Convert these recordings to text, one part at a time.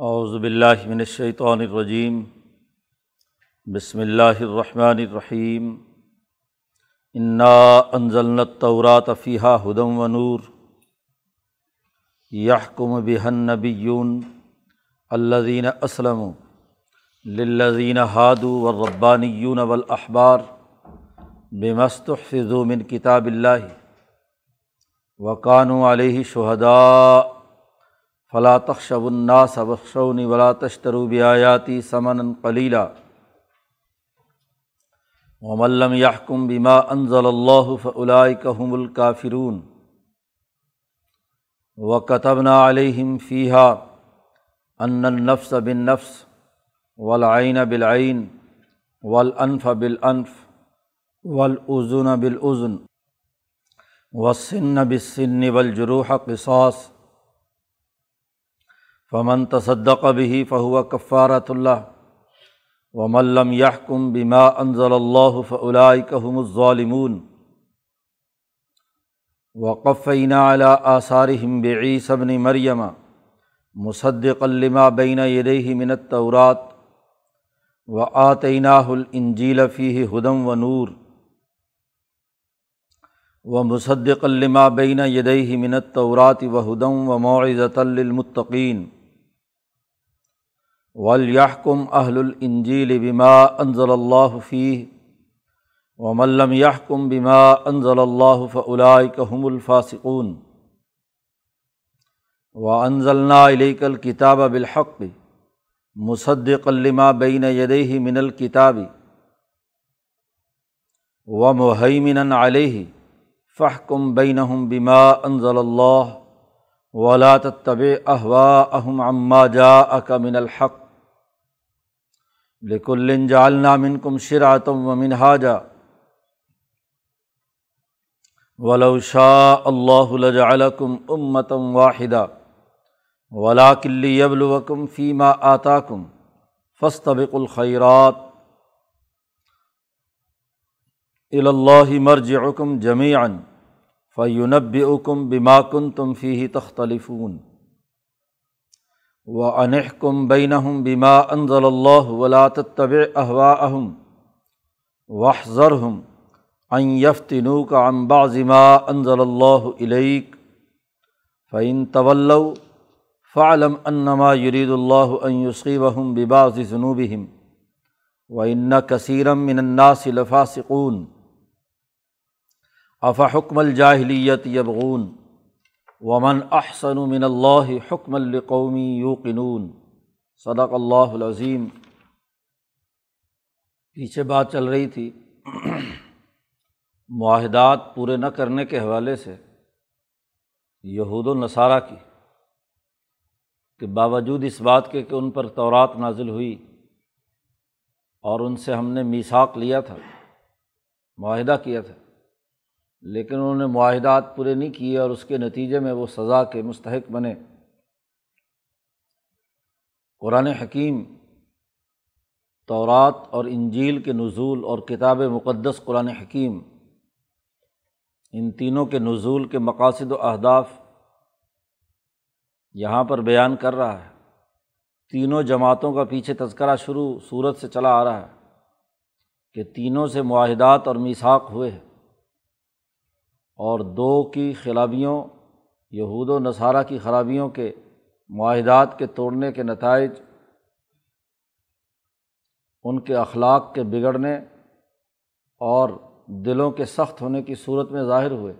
باللہ من الشیطان الرجیم، بسم اللہ الرحمن الرحیم، انا انزلنا التورات فیہا ہدم و نور، یحکم بہن نبیون الذین اسلموا للذین ہادوا والربانیون والاحبار بما استحفظوا من کتاب اللہ وقانوا علیہ شہداء۔ فلا تخشب الناس بخشونی ولا تشتروا بیاتی سمنا قلیلا وملم یحکم بما انزل اللہ فاولئک هم الکافرون وكتبنا علیہم فیہا ان النفس بالنفس والعین بالعین والانف بالانف والاذن بالاذن والسن بالسن والجروح قصاص فمن تصدق بھی فہو کفارۃ اللہ و ملم یحکم بما انضل اللہ فلاکم الظالمون. وقفینہ علا آثارہم بعیسبن مریم مصدق الما بین یدیہ من التورات و آتیناہ الانجیل فیہ ہدم و نور و مصدق الما بین یدیہ من التورات و ہدم و معزۃ للمتقین ولیحکم اہل الانجیل بما انضل اللہ فی و ملم یحکم بما انضل اللہ فلاکم الفاصقون و انضلنا علیک الکتاب بالحق مصدق الما بین یدہ من الکتاب و محیمن علیہ فحکم بینہم بما انضل اللہ ولا تب احوا اہم عما جا من الحق لکل جالنا من کم شراۃم و منہاجا ولو شاء اللہ لجعلکم امتم واحدہ ولا کلی یبلوکم فیما آتا کم فستبق الخیرات الا مرجعکم جمیعاً فیونب اکم بما کن تم فی تختلفون و انح کم بین بما انضل اللہ ولا طب احوا اہم وحضر ہم ان یفتنو کا امبا ذما انضل اللہ علیق فعین طول فعلم انما یرید اللہ ان یصیبہم بباز ذنوبہم و ان کثیرم من الناس لفاسقون اف حکم الجاہلیت یبغون ومن احسن من اللہ حکم القومی یوقنون۔ صدق اللہ العظیم۔ پیچھے بات چل رہی تھی۔ معاہدات پورے نہ کرنے کے حوالے سے یہود و نصارہ کی، کہ باوجود اس بات کے کہ ان پر تورات نازل ہوئی اور ان سے ہم نے میساک لیا تھا، معاہدہ کیا تھا۔ لیکن انہوں نے معاہدات پورے نہیں کیے اور اس کے نتیجے میں وہ سزا کے مستحق بنے۔ قرآن حکیم، تورات اور انجیل کے نزول اور کتاب مقدس قرآن حکیم، ان تینوں کے نزول کے مقاصد و اہداف یہاں پر بیان کر رہا ہے۔ تینوں جماعتوں کا پیچھے تذکرہ شروع صورت سے چلا آ رہا ہے کہ تینوں سے معاہدات اور میساک ہوئے ہیں۔ اور دو کی خرابیوں یہود و نصارہ کی خرابیوں کے معاہدات کے توڑنے کے نتائج، ان کے اخلاق کے بگڑنے اور دلوں کے سخت ہونے کی صورت میں ظاہر ہوئے۔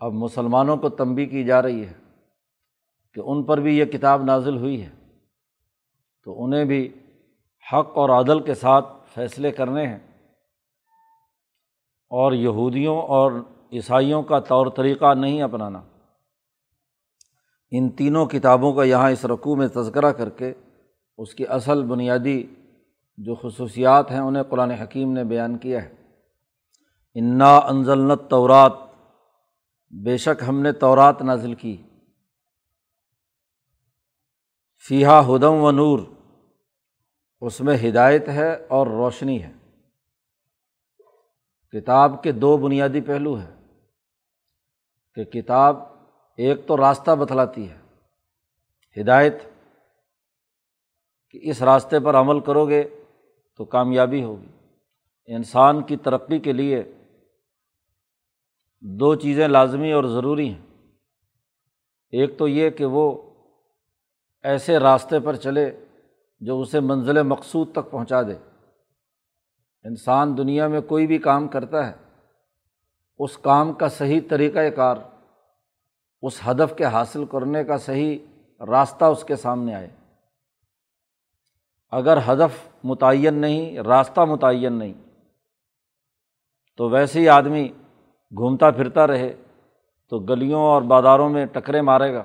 اب مسلمانوں کو تنبی کی جا رہی ہے کہ ان پر بھی یہ کتاب نازل ہوئی ہے۔ تو انہیں بھی حق اور عدل کے ساتھ فیصلے کرنے ہیں۔ اور یہودیوں اور عیسائیوں کا طور طریقہ نہیں اپنانا۔ ان تینوں کتابوں کا یہاں اس رقوع میں تذکرہ کر کے اس کی اصل بنیادی جو خصوصیات ہیں انہیں قرآن حکیم نے بیان کیا ہے۔ انا انزلنت تورات بے شک ہم نے تورات نازل کی۔ فیحا ہدم و نور اس میں ہدایت ہے اور روشنی ہے۔ کتاب کے دو بنیادی پہلو ہیں کہ کتاب ایک تو راستہ بتلاتی ہے، ہدایت، کہ اس راستے پر عمل کرو گے تو کامیابی ہوگی۔ انسان کی ترقی کے لیے دو چیزیں لازمی اور ضروری ہیں۔ ایک تو یہ کہ وہ ایسے راستے پر چلے جو اسے منزل مقصود تک پہنچا دے۔ انسان دنیا میں کوئی بھی کام کرتا ہے، اس کام کا صحیح طریقۂ کار، اس ہدف کے حاصل کرنے کا صحیح راستہ اس کے سامنے آئے۔ اگر ہدف متعین نہیں، راستہ متعین نہیں، تو ویسے ہی آدمی گھومتا پھرتا رہے، تو گلیوں اور بازاروں میں ٹکرے مارے گا۔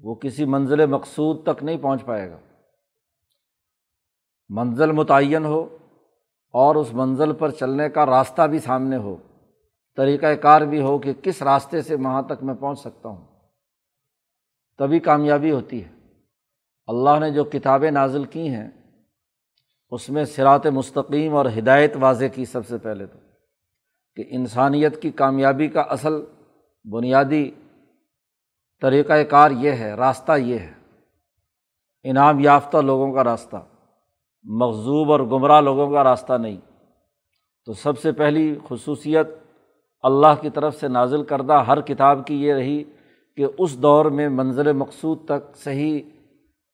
وہ کسی منزل مقصود تک نہیں پہنچ پائے گا۔ منزل متعین ہو اور اس منزل پر چلنے کا راستہ بھی سامنے ہو طریقۂ کار بھی ہو کہ کس راستے سے وہاں تک میں پہنچ سکتا ہوں۔ تبھی کامیابی ہوتی ہے۔ اللہ نے جو کتابیں نازل کی ہیں، اس میں سرات مستقیم اور ہدایت واضح کی سب سے پہلے تو، کہ انسانیت کی کامیابی کا اصل بنیادی طریقۂ کار یہ ہے، راستہ یہ ہے۔ انعام یافتہ لوگوں کا راستہ۔ مغزوب اور گمراہ لوگوں کا راستہ نہیں۔ تو سب سے پہلی خصوصیت اللہ کی طرف سے نازل کردہ ہر کتاب کی یہ رہی کہ اس دور میں منظر مقصود تک صحیح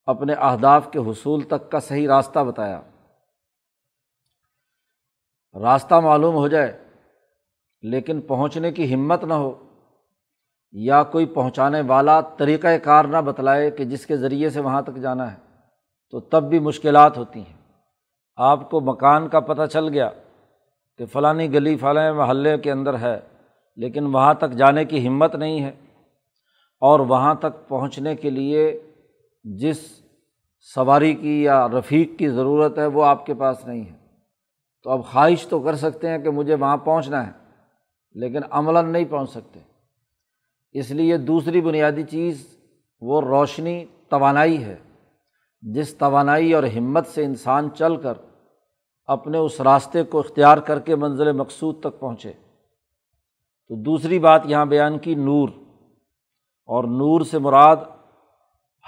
اپنے اہداف کے حصول تک کا صحیح راستہ بتایا۔ راستہ معلوم ہو جائے، لیکن پہنچنے کی ہمت نہ ہو یا کوئی پہنچانے والا طریقۂ کار نہ بتلائے کہ جس کے ذریعے سے وہاں تک جانا ہے، تو تب بھی مشکلات ہوتی ہیں۔ آپ کو مکان کا پتہ چل گیا کہ فلانی گلی فلاں محلے کے اندر ہے، لیکن وہاں تک جانے کی ہمت نہیں ہے۔ اور وہاں تک پہنچنے کے لیے جس سواری کی یا رفیق کی ضرورت ہے، وہ آپ کے پاس نہیں ہے۔ تو اب خواہش تو کر سکتے ہیں کہ مجھے وہاں پہنچنا ہے، لیکن عملاً نہیں پہنچ سکتے۔ اس لیے دوسری بنیادی چیز، وہ روشنی توانائی ہے۔ جس توانائی اور ہمت سے انسان چل کر اپنے اس راستے کو اختیار کر کے منزل مقصود تک پہنچے۔ تو دوسری بات یہاں بیان کی، نور۔ اور نور سے مراد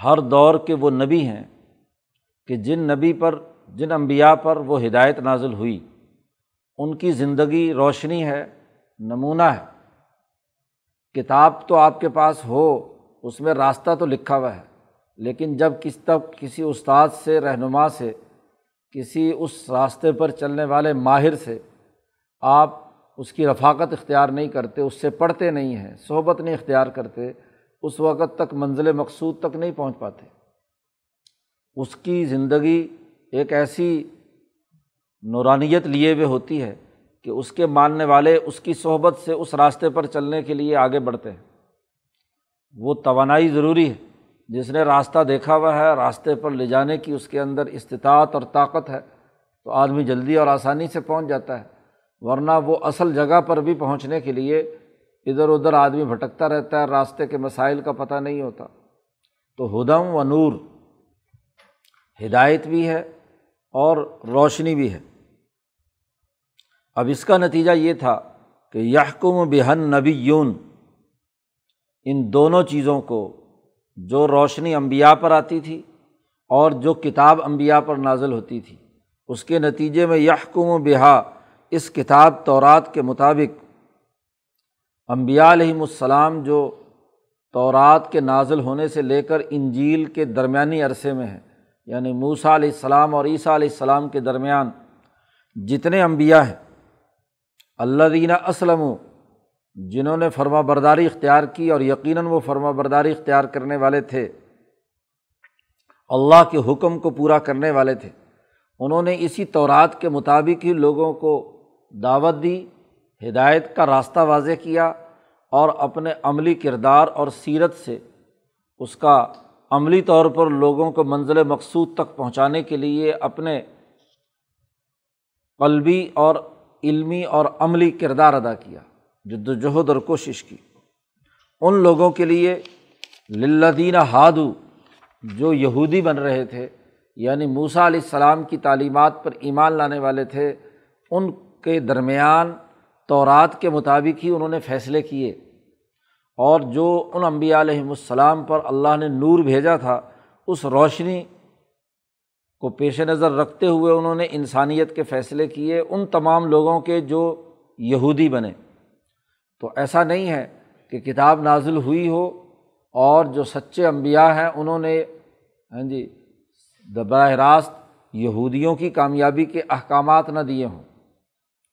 ہر دور کے وہ نبی ہیں کہ جن نبی پر، جن انبیاء پر وہ ہدایت نازل ہوئی۔ ان کی زندگی روشنی ہے، نمونہ ہے۔ کتاب تو آپ کے پاس ہو، اس میں راستہ تو لکھا ہوا ہے، لیکن جب کس تب کسی استاد سے، رہنما سے کسی اس راستے پر چلنے والے ماہر سے آپ اس کی رفاقت اختیار نہیں کرتے، اس سے پڑھتے نہیں ہیں، صحبت نہیں اختیار کرتے، اس وقت تک منزل مقصود تک نہیں پہنچ پاتے۔ اس کی زندگی ایک ایسی نورانیت لیے ہوئے ہوتی ہے کہ اس کے ماننے والے اس کی صحبت سے اس راستے پر چلنے کے لیے آگے بڑھتے ہیں۔ وہ توانائی ضروری ہے۔ جس نے راستہ دیکھا ہوا ہے، راستے پر لے جانے کی اس کے اندر استطاعت اور طاقت ہے، تو آدمی جلدی اور آسانی سے پہنچ جاتا ہے۔ ورنہ وہ اصل جگہ پر بھی پہنچنے کے لیے ادھر ادھر آدمی بھٹکتا رہتا ہے، راستے کے مسائل کا پتہ نہیں ہوتا۔ تو ہدم و نور ہدایت بھی ہے اور روشنی بھی ہے۔ اب اس کا نتیجہ یہ تھا کہ یحکم بہن نبی یون ان دونوں چیزوں کو جو روشنی امبیا پر آتی تھی اور جو کتاب امبیا پر نازل ہوتی تھی، اس کے نتیجے میں یحکم و بہا، اس کتاب تورات کے مطابق۔ امبیا علیہم السلام جو تورات کے نازل ہونے سے لے کر انجیل کے درمیانی عرصے میں ہے یعنی موسا علیہ السلام اور عیسیٰ علیہ السلام کے درمیان، جتنے امبیا ہیں اللہ دینہ اسلم جنہوں نے فرما برداری اختیار کی اور یقیناً وہ فرما برداری اختیار کرنے والے تھے۔ اللہ کے حکم کو پورا کرنے والے تھے۔ انہوں نے اسی طورات کے مطابق ہی لوگوں کو دعوت دی، ہدایت کا راستہ واضح کیا اور اپنے عملی کردار اور سیرت سے اس کا عملی طور پر لوگوں کو منزل مقصود تک پہنچانے کے لیے اپنے قلبی اور علمی اور عملی کردار ادا کیا۔ جد وجہد اور کوشش کی۔ ان لوگوں کے لیے للدین ہادو جو یہودی بن رہے تھے یعنی موسا علیہ السلام کی تعلیمات پر ایمان لانے والے تھے، ان کے درمیان تورات کے مطابق ہی انہوں نے فیصلے کیے۔ اور جو ان امبیا علیہم السلام پر اللہ نے نور بھیجا تھا، اس روشنی کو پیش نظر رکھتے ہوئے انہوں نے انسانیت کے فیصلے کیے۔ ان تمام لوگوں کے جو یہودی بنے۔ تو ایسا نہیں ہے کہ کتاب نازل ہوئی ہو اور جو سچے انبیاء ہیں انہوں نے ہاں جی براہ راست یہودیوں کی کامیابی کے احکامات نہ دیے ہوں۔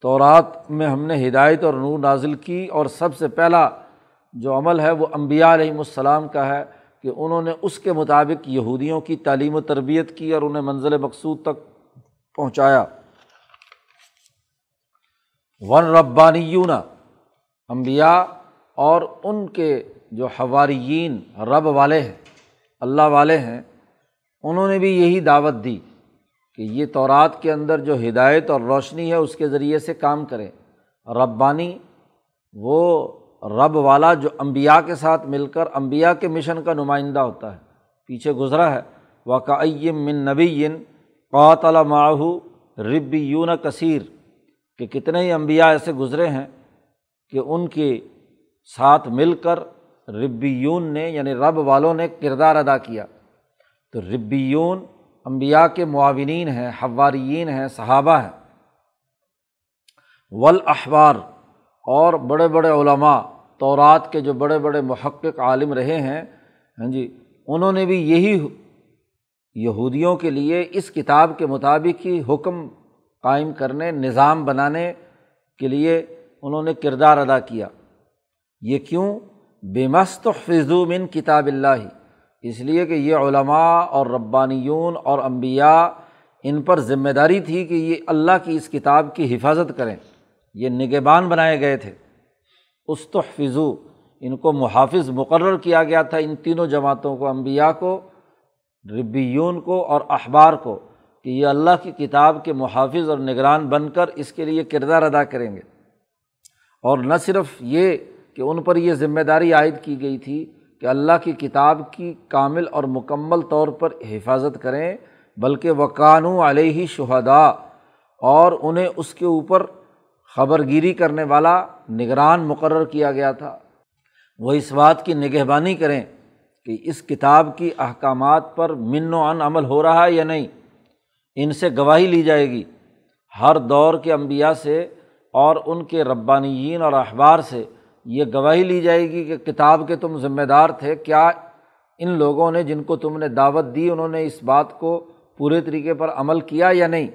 تو رات میں ہم نے ہدایت اور نور نازل کی اور سب سے پہلا جو عمل ہے وہ امبیا علیہم السلام کا ہے کہ انہوں نے اس کے مطابق یہودیوں کی تعلیم و تربیت کی اور انہیں منزل مقصود تک پہنچایا۔ ون ربانیون امبیا اور ان کے جو حواریین رب والے ہیں، اللہ والے ہیں، انہوں نے بھی یہی دعوت دی کہ یہ تورات کے اندر جو ہدایت اور روشنی ہے، اس کے ذریعے سے کام کریں۔ ربانی وہ رب والا جو امبیا کے ساتھ مل کر امبیا کے مشن کا نمائندہ ہوتا ہے، پیچھے گزرا ہے۔ واقعیم من نبی قاتل ماہو رب یون کثیر کہ کتنے ہی امبیا ایسے گزرے ہیں کہ ان کے ساتھ مل کر ربیون نے یعنی رب والوں نے کردار ادا کیا۔ تو ربیون امبیا کے معاونین ہیں، حواریین ہیں، صحابہ ہیں۔ ولاحبار اور بڑے بڑے علماء، تورات کے جو بڑے بڑے محقق عالم رہے ہیں ہاں جی انہوں نے بھی یہی یہودیوں کے لیے اس کتاب کے مطابق ہی حکم قائم کرنے، نظام بنانے کے لیے انہوں نے کردار ادا کیا۔ یہ کیوں؟ بے مست من کتاب اللہ۔ اس لیے کہ یہ علماء اور ربانیون اور امبیا ان پر ذمہ داری تھی کہ یہ اللہ کی اس کتاب کی حفاظت کریں۔ یہ نگہبان بنائے گئے تھے۔ استحفظو ان کو محافظ مقرر کیا گیا تھا ان تینوں جماعتوں کو امبیا کو، ربیون کو اور اخبار کو، کہ یہ اللہ کی کتاب کے محافظ اور نگران بن کر اس کے لیے کردار ادا کریں گے۔ اور نہ صرف یہ کہ ان پر یہ ذمہ داری عائد کی گئی تھی کہ اللہ کی کتاب کی کامل اور مکمل طور پر حفاظت کریں، بلکہ وہ علیہ شہدا اور انہیں اس کے اوپر خبر گیری کرنے والا نگران مقرر کیا گیا تھا۔ وہ اس بات کی نگہبانی کریں کہ اس کتاب کی احکامات پر من و ان عمل ہو رہا ہے یا نہیں، ان سے گواہی لی جائے گی۔ ہر دور کے انبیاء سے اور ان کے ربانیین اور اخبار سے یہ گواہی لی جائے گی کہ کتاب کے تم ذمہ دار تھے۔ کیا ان لوگوں نے جن کو تم نے دعوت دی، انہوں نے اس بات کو پورے طریقے پر عمل کیا یا نہیں؟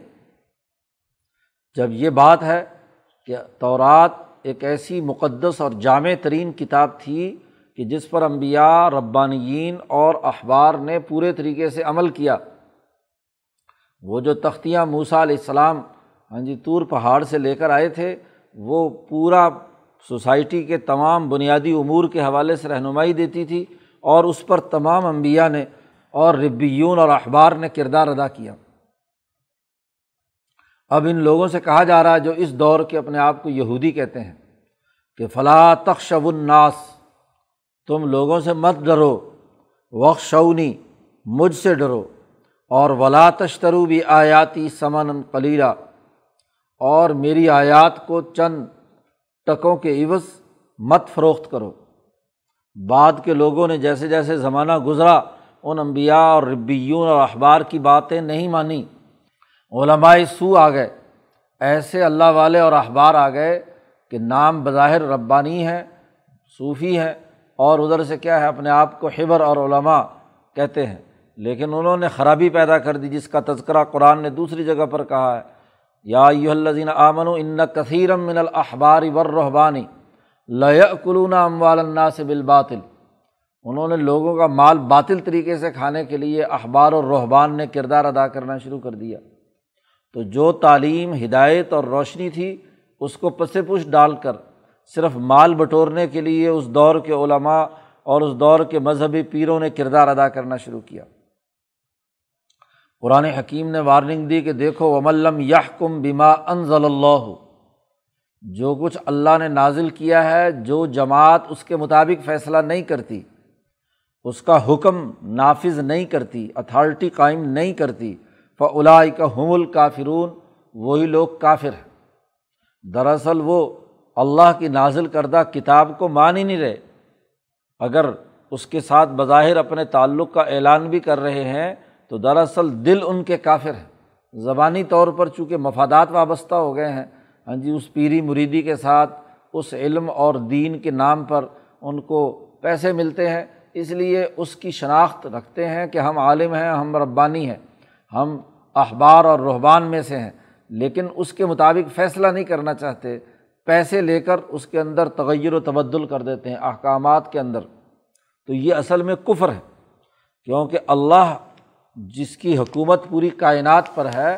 جب یہ بات ہے کہ تورات ایک ایسی مقدس اور جامع ترین کتاب تھی کہ جس پر امبیا ربانیین اور اخبار نے پورے طریقے سے عمل کیا، وہ جو تختیاں موسا علیہ السلام ہاں جی طور پہاڑ سے لے کر آئے تھے، وہ پورا سوسائٹی کے تمام بنیادی امور کے حوالے سے رہنمائی دیتی تھی اور اس پر تمام انبیاء نے اور ربیون اور اخبار نے کردار ادا کیا۔ اب ان لوگوں سے کہا جا رہا ہے جو اس دور کے اپنے آپ کو یہودی کہتے ہیں کہ فلاں تخشب الناس، تم لوگوں سے مت ڈرو وق شونی مجھ سے ڈرو، اور ولا تشترو بھی آیاتی سمن کلیرہ اور میری آیات کو چند ٹکوں کے عوض مت فروخت کرو۔ بعد کے لوگوں نے جیسے جیسے زمانہ گزرا، ان امبیا اور ربیون اور اخبار کی باتیں نہیں مانی۔ علمائے سو آ گئے۔ ایسے اللہ والے اور اخبار آ گئے کہ نام بظاہر ربانی ہے صوفی ہے اور ادھر سے کیا ہے، اپنے آپ کو حبر اور علماء کہتے ہیں۔ لیکن انہوں نے خرابی پیدا کر دی، جس کا تذکرہ قرآن نے دوسری جگہ پر کہا ہے۔ یا الزین آمن ان کثیرم من الحبار ور رحبانی قرآن حکیم نے وارننگ دی کہ دیکھو وملم یہ کم بیما انضل اللہ جو کچھ اللہ نے نازل کیا ہے، جو جماعت اس کے مطابق فیصلہ نہیں کرتی، اس کا حکم نافذ نہیں کرتی اتھارٹی قائم نہیں کرتی فلا کا حم الکافرون وہی لوگ کافر ہیں۔ دراصل وہ اللہ کی نازل کردہ کتاب کو مان ہی نہیں رہے۔ اگر اس کے ساتھ بظاہر اپنے تعلق کا اعلان بھی کر رہے ہیں تو دراصل دل ان کے کافر ہیں۔ زبانی طور پر چونکہ مفادات وابستہ ہو گئے ہیں ہاں جی اس پیری مریدی کے ساتھ، اس علم اور دین کے نام پر ان کو پیسے ملتے ہیں۔ اس لیے اس کی شناخت رکھتے ہیں کہ ہم عالم ہیں، ہم ربانی ہیں، ہم اخبار اور رحبان میں سے ہیں۔ لیکن اس کے مطابق فیصلہ نہیں کرنا چاہتے۔ پیسے لے کر اس کے اندر تغیر و تبدل کر دیتے ہیں، احکامات کے اندر۔ تو یہ اصل میں کفر ہے۔ کیونکہ اللہ جس کی حکومت پوری کائنات پر ہے،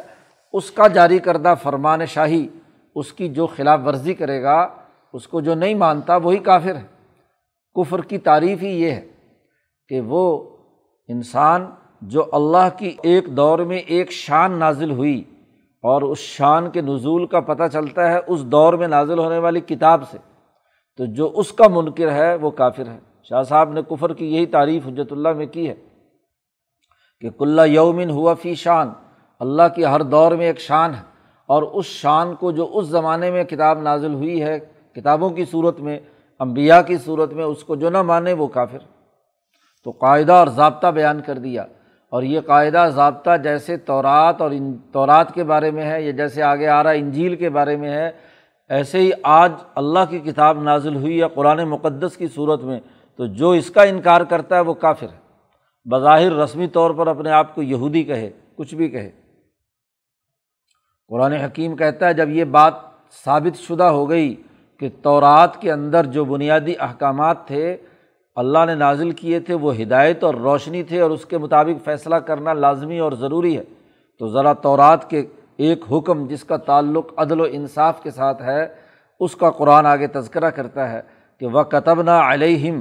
اس کا جاری کردہ فرمان شاہی، اس کی جو خلاف ورزی کرے گا، اس کو جو نہیں مانتا، وہی کافر ہے۔ کفر کی تعریف ہی یہ ہے کہ وہ انسان جو اللہ کی ایک دور میں ایک شان نازل ہوئی اور اس شان کے نزول کا پتہ چلتا ہے، اس دور میں نازل ہونے والی کتاب سے۔ تو جو اس کا منکر ہے، وہ کافر ہے۔ شاہ صاحب نے کفر کی یہی تعریف حجرت اللہ میں کی ہے۔ کہ کلّہ یومن ہوا فی شان، اللہ کی ہر دور میں ایک شان ہے۔ اور اس شان کو جو اس زمانے میں کتاب نازل ہوئی ہے، کتابوں کی صورت میں امبیا کی صورت میں، اس کو جو نہ مانے وہ کافر۔ تو قاعدہ اور ضابطہ بیان کر دیا۔ اور یہ قاعدہ، ضابطہ جیسے تورات اور ان، تورات کے بارے میں ہے، یا جیسے آگے آ رہا انجیل کے بارے میں ہے، ایسے ہی آج اللہ کی کتاب نازل ہوئی یا قرآن مقدس کی صورت میں۔ تو جو اس کا انکار کرتا ہے وہ کافر ہے۔ بظاہر رسمی طور پر اپنے آپ کو یہودی کہے، کچھ بھی کہے۔ قرآن حکیم کہتا ہے، جب یہ بات ثابت شدہ ہو گئی کہ تورات کے اندر جو بنیادی احکامات تھے، اللہ نے نازل کیے تھے، وہ ہدایت اور روشنی تھے اور اس کے مطابق فیصلہ کرنا لازمی اور ضروری ہے، تو ذرا تورات کے ایک حکم جس کا تعلق عدل و انصاف کے ساتھ ہے، اس کا قرآن آگے تذکرہ کرتا ہے کہ وہ کتب نہ علیہم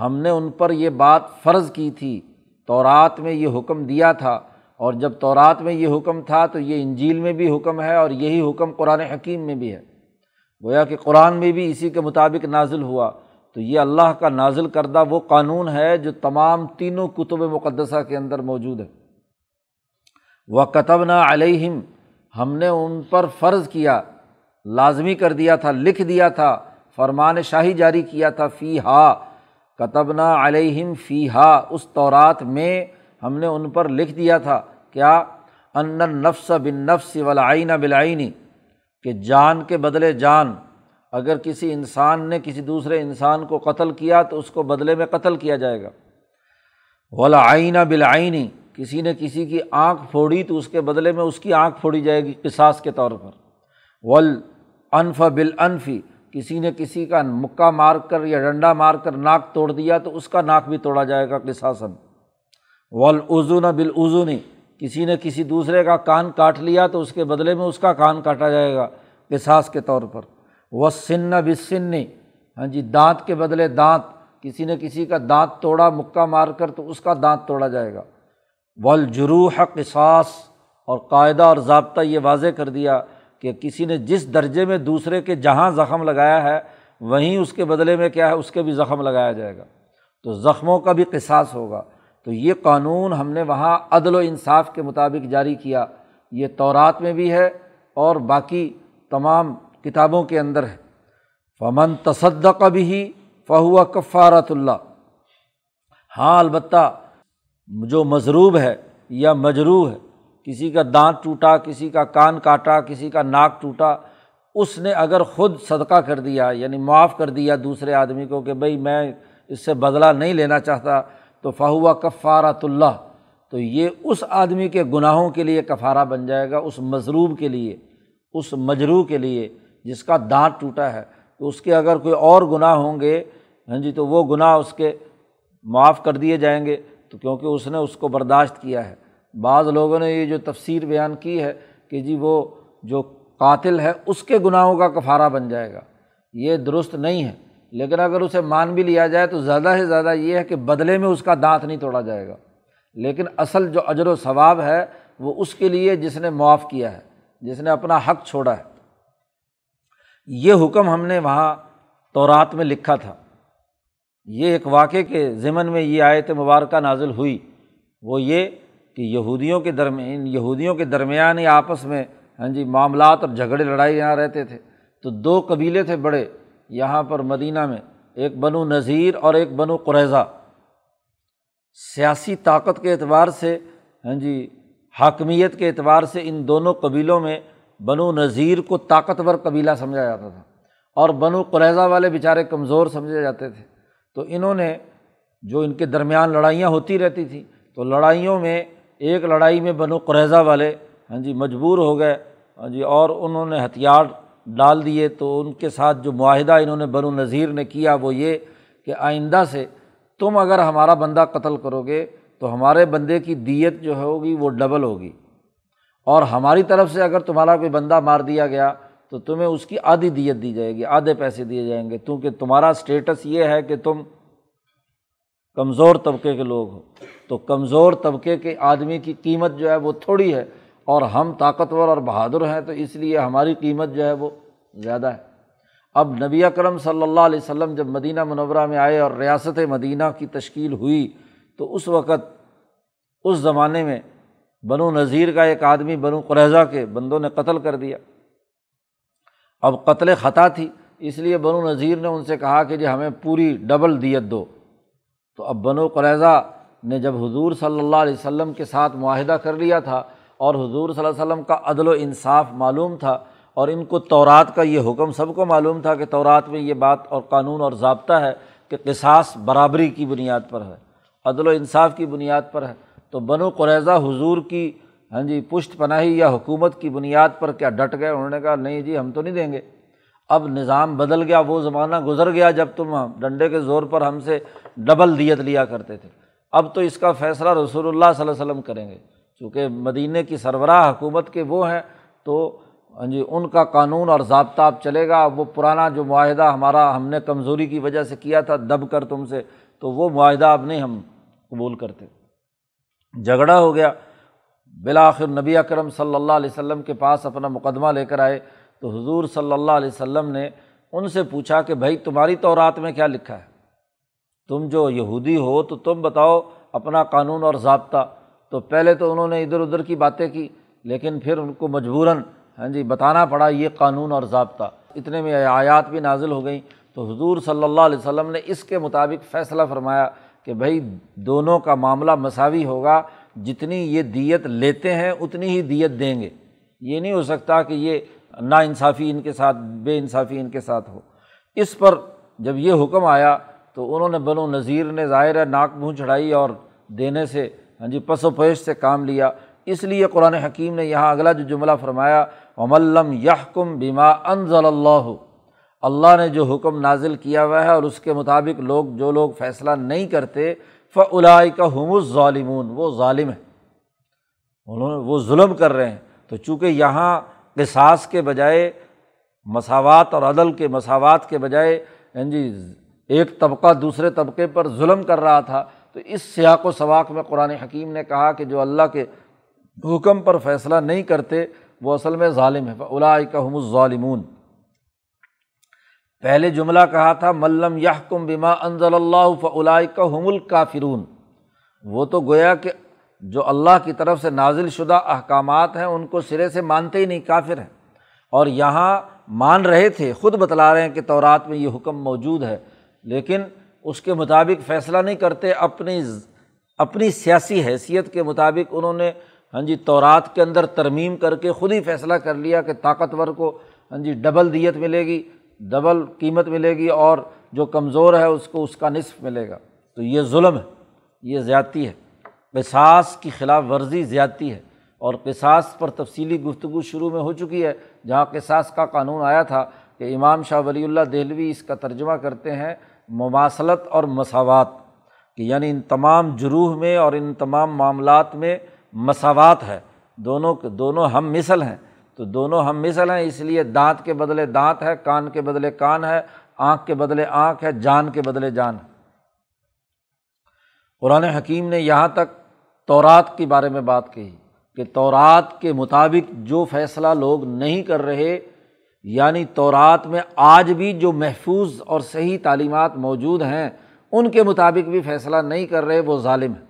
ہم نے ان پر یہ بات فرض کی تھی، تورات میں یہ حکم دیا تھا، اور جب تورات میں یہ حکم تھا تو یہ انجیل میں بھی حکم ہے اور یہی حکم قرآن حکیم میں بھی ہے۔ گویا کہ قرآن میں بھی اسی کے مطابق نازل ہوا۔ تو یہ اللہ کا نازل کردہ وہ قانون ہے جو تمام تینوں کتب مقدسہ کے اندر موجود ہے۔ وہ کتب نہ علیہم ہم نے ان پر فرض کیا، لازمی کر دیا تھا، لکھ دیا تھا، فرمان شاہی جاری کیا تھا فی ہا کتبنا علیہم فی ہا اس طورات میں ہم نے ان پر لکھ دیا تھا، کیا؟ ان نفس بن نفس ولعین بلعینی کہ جان کے بدلے جان، اگر کسی انسان نے کسی دوسرے انسان کو قتل کیا تو اس کو بدلے میں قتل کیا جائے گا۔ ولعین بلعینی کسی نے کسی کی آنکھ پھوڑی تو اس کے بدلے میں اس کی آنکھ پھوڑی جائے گی قصاص کے طور پر۔ ول انف بال انفی کسی نے کسی کا مکہ مار کر یا ڈنڈا مار کر ناک توڑ دیا تو اس کا ناک بھی توڑا جائے گا قصاصن ولعزون بالعزونی کسی نے کسی دوسرے کا کان کاٹ لیا تو اس کے بدلے میں اس کا کان کاٹا جائے گا قصاص کے طور پر۔ وہ سن بسنی ہاں جی دانت کے بدلے دانت، کسی نے کسی کا دانت توڑا، مکہ مار کر تو اس کا دانت توڑا جائے گا۔ ولجروح قصاص، اور قاعدہ اور ضابطہ یہ واضح کر دیا کہ کسی نے جس درجے میں دوسرے کے جہاں زخم لگایا ہے، وہیں اس کے بدلے میں کیا ہے، اس کے بھی زخم لگایا جائے گا۔ تو زخموں کا بھی قصاص ہوگا۔ تو یہ قانون ہم نے وہاں عدل و انصاف کے مطابق جاری کیا۔ یہ تورات میں بھی ہے اور باقی تمام کتابوں کے اندر ہے۔ فمن تصدق بھی ہی فہو کفارت اللہ ہاں البتہ جو مضروب ہے یا مجروح ہے کسی کا دانت ٹوٹا، کسی کا کان کاٹا، کسی کا ناک ٹوٹا، اس نے اگر خود صدقہ کر دیا یعنی معاف کر دیا دوسرے آدمی کو کہ بھائی میں اس سے بدلہ نہیں لینا چاہتا، تو فہوا کفارات اللہ، تو یہ اس آدمی کے گناہوں کے لیے کفارہ بن جائے گا، اس مضروب کے لیے، اس مجروح کے لیے جس کا دانت ٹوٹا ہے۔ تو اس کے اگر کوئی اور گناہ ہوں گے ہاں جی تو وہ گناہ اس کے معاف کر دیے جائیں گے، تو کیونکہ اس نے اس کو برداشت کیا ہے۔ بعض لوگوں نے یہ جو تفسیر بیان کی ہے کہ جی وہ جو قاتل ہے اس کے گناہوں کا کفارہ بن جائے گا، یہ درست نہیں ہے۔ لیکن اگر اسے مان بھی لیا جائے تو زیادہ سے زیادہ یہ ہے کہ بدلے میں اس کا دانت نہیں توڑا جائے گا۔ لیکن اصل جو اجر و ثواب ہے وہ اس کے لیے جس نے معاف کیا ہے، جس نے اپنا حق چھوڑا ہے۔ یہ حکم ہم نے وہاں تورات میں لکھا تھا۔ یہ ایک واقعے کے ضمن میں یہ آیت مبارکہ نازل ہوئی۔ وہ یہ کہ یہودیوں کے درمیان یہودیوں کے درمیان ہی آپس میں ہاں جی معاملات اور جھگڑے، لڑائی یہاں رہتے تھے۔ تو دو قبیلے تھے بڑے یہاں پر مدینہ میں، ایک بنو نذیر اور ایک بنو قریضہ سیاسی طاقت کے اعتبار سے ہاں جی حاکمیت کے اعتبار سے ان دونوں قبیلوں میں بنو نذیر کو طاقتور قبیلہ سمجھا جاتا تھا اور بنو قریضہ والے بیچارے کمزور سمجھے جاتے تھے۔ تو انہوں نے، جو ان کے درمیان لڑائیاں ہوتی رہتی تھیں، تو لڑائیوں میں ایک لڑائی میں بنو قریضہ والے ہاں جی مجبور ہو گئے ہاں جی اور انہوں نے ہتھیار ڈال دیے تو ان کے ساتھ جو معاہدہ انہوں نے بنو نذیر نے کیا وہ یہ کہ آئندہ سے تم اگر ہمارا بندہ قتل کرو گے تو ہمارے بندے کی دیت جو ہوگی وہ ڈبل ہوگی۔ اور ہماری طرف سے اگر تمہارا کوئی بندہ مار دیا گیا تو تمہیں اس کی آدھی دیت دی جائے گی، آدھے پیسے دیے جائیں گے، کیونکہ تمہارا اسٹیٹس یہ ہے کہ تم کمزور طبقے کے لوگ ہو تو کمزور طبقے کے آدمی کی قیمت جو ہے وہ تھوڑی ہے اور ہم طاقتور اور بہادر ہیں تو اس لیے ہماری قیمت جو ہے وہ زیادہ ہے۔ اب نبی اکرم صلی اللہ علیہ وسلم جب مدینہ منورہ میں آئے اور ریاست مدینہ کی تشکیل ہوئی تو اس وقت اس زمانے میں بنو نذیر کا ایک آدمی بنو قریضہ کے بندوں نے قتل کر دیا۔ اب قتل خطا تھی، اس لیے بنو نذیر نے ان سے کہا کہ جی ہمیں پوری ڈبل دیت دو۔ تو اب بنو قریضہ نے جب حضور صلی اللہ علیہ وسلم کے ساتھ معاہدہ کر لیا تھا اور حضور صلی اللہ علیہ وسلم کا عدل و انصاف معلوم تھا اور ان کو تورات کا یہ حکم سب کو معلوم تھا کہ تورات میں یہ بات اور قانون اور ضابطہ ہے کہ قصاص برابری کی بنیاد پر ہے، عدل و انصاف کی بنیاد پر ہے۔ تو بنو قریضہ حضور کی ہاں جی پشت پناہی یا حکومت کی بنیاد پر کیا ڈٹ گئے؟ انہوں نے کہا، نہیں جی ہم تو نہیں دیں گے۔ اب نظام بدل گیا، وہ زمانہ گزر گیا جب تم ڈنڈے کے زور پر ہم سے ڈبل دیت لیا کرتے تھے۔ اب تو اس کا فیصلہ رسول اللہ صلی اللہ علیہ وسلم کریں گے۔ چونکہ مدینہ کی سربراہ حکومت کے وہ ہیں، تو ہاں جی ان کا قانون اور ضابطہ اب چلے گا۔ وہ پرانا جو معاہدہ ہمارا ہم نے کمزوری کی وجہ سے کیا تھا، دب کر تم سے، تو وہ معاہدہ اب نہیں ہم قبول کرتے۔ جھگڑا ہو گیا۔ بالآخر نبی اکرم صلی اللہ علیہ وسلم کے پاس اپنا مقدمہ لے کر آئے۔ تو حضور صلی اللہ علیہ وسلم نے ان سے پوچھا کہ بھائی، تمہاری تو رات میں کیا لکھا ہے؟ تم جو یہودی ہو تو تم بتاؤ اپنا قانون اور ضابطہ۔ تو پہلے تو انہوں نے ادھر ادھر کی باتیں کی، لیکن پھر ان کو مجبوراً ہاں جی بتانا پڑا یہ قانون اور ضابطہ۔ اتنے میں آیات بھی نازل ہو گئیں۔ تو حضور صلی اللہ علیہ وسلم نے اس کے مطابق فیصلہ فرمایا کہ بھائی، دونوں کا معاملہ مساوی ہوگا۔ جتنی یہ دیت لیتے ہیں، اتنی ہی دیت دیں گے۔ یہ نہیں ہو سکتا کہ یہ نا انصافی ان کے ساتھ، بے انصافی ان کے ساتھ ہو۔ اس پر جب یہ حکم آیا تو انہوں نے بن و نذیر نے ظاہر ہے ناک منہ چڑھائی اور دینے سے ہاں جی پس و پیش سے کام لیا۔ اس لیے قرآن حکیم نے یہاں اگلا جو جملہ فرمایا وملم یہ کم بیما انضل اللہ اللہ نے جو حکم نازل کیا ہوا ہے اور اس کے مطابق لوگ، جو لوگ فیصلہ نہیں کرتے فلائی کا ہم ظالمون وہ ظالم ہے انہوں نے، وہ ظلم کر رہے ہیں۔ تو چونکہ یہاں قصاص کے بجائے، مساوات اور عدل کے مساوات کے بجائے یعنی جی ایک طبقہ دوسرے طبقے پر ظلم کر رہا تھا، تو اس سیاق و سواق میں قرآن حکیم نے کہا کہ جو اللہ کے حکم پر فیصلہ نہیں کرتے، وہ اصل میں ظالم ہے الائی کا ہم ظالمون پہلے جملہ کہا تھا ملم یہ کم بیما انضل اللہ فلائی کا حم الکافرون۔ وہ تو گویا کہ جو اللہ کی طرف سے نازل شدہ احکامات ہیں، ان کو سرے سے مانتے ہی نہیں، کافر ہیں۔ اور یہاں مان رہے تھے، خود بتلا رہے ہیں کہ تورات میں یہ حکم موجود ہے، لیکن اس کے مطابق فیصلہ نہیں کرتے۔ اپنی اپنی سیاسی حیثیت کے مطابق انہوں نے ہاں جی تورات کے اندر ترمیم کر کے خود ہی فیصلہ کر لیا کہ طاقتور کو ہاں جی ڈبل دیت ملے گی، ڈبل قیمت ملے گی اور جو کمزور ہے، اس کو اس کا نصف ملے گا۔ تو یہ ظلم ہے، یہ زیادتی ہے۔ قصاص کی خلاف ورزی زیادتی ہے اور قصاص پر تفصیلی گفتگو شروع میں ہو چکی ہے، جہاں قصاص کا قانون آیا تھا کہ امام شاہ ولی اللہ دہلوی اس کا ترجمہ کرتے ہیں مواصلت اور مساوات، کہ یعنی ان تمام جروح میں اور ان تمام معاملات میں مساوات ہے۔ دونوں دونوں ہم مثل ہیں۔ تو دونوں ہم مثل ہیں، اس لیے دانت کے بدلے دانت ہے، کان کے بدلے کان ہے، آنکھ کے بدلے آنکھ ہے، جان کے بدلے جان ہے۔ قرآن حکیم نے یہاں تک تورات کے بارے میں بات کہی کہ تورات کے مطابق جو فیصلہ لوگ نہیں کر رہے یعنی تورات میں آج بھی جو محفوظ اور صحیح تعلیمات موجود ہیں، ان کے مطابق بھی فیصلہ نہیں کر رہے، وہ ظالم ہے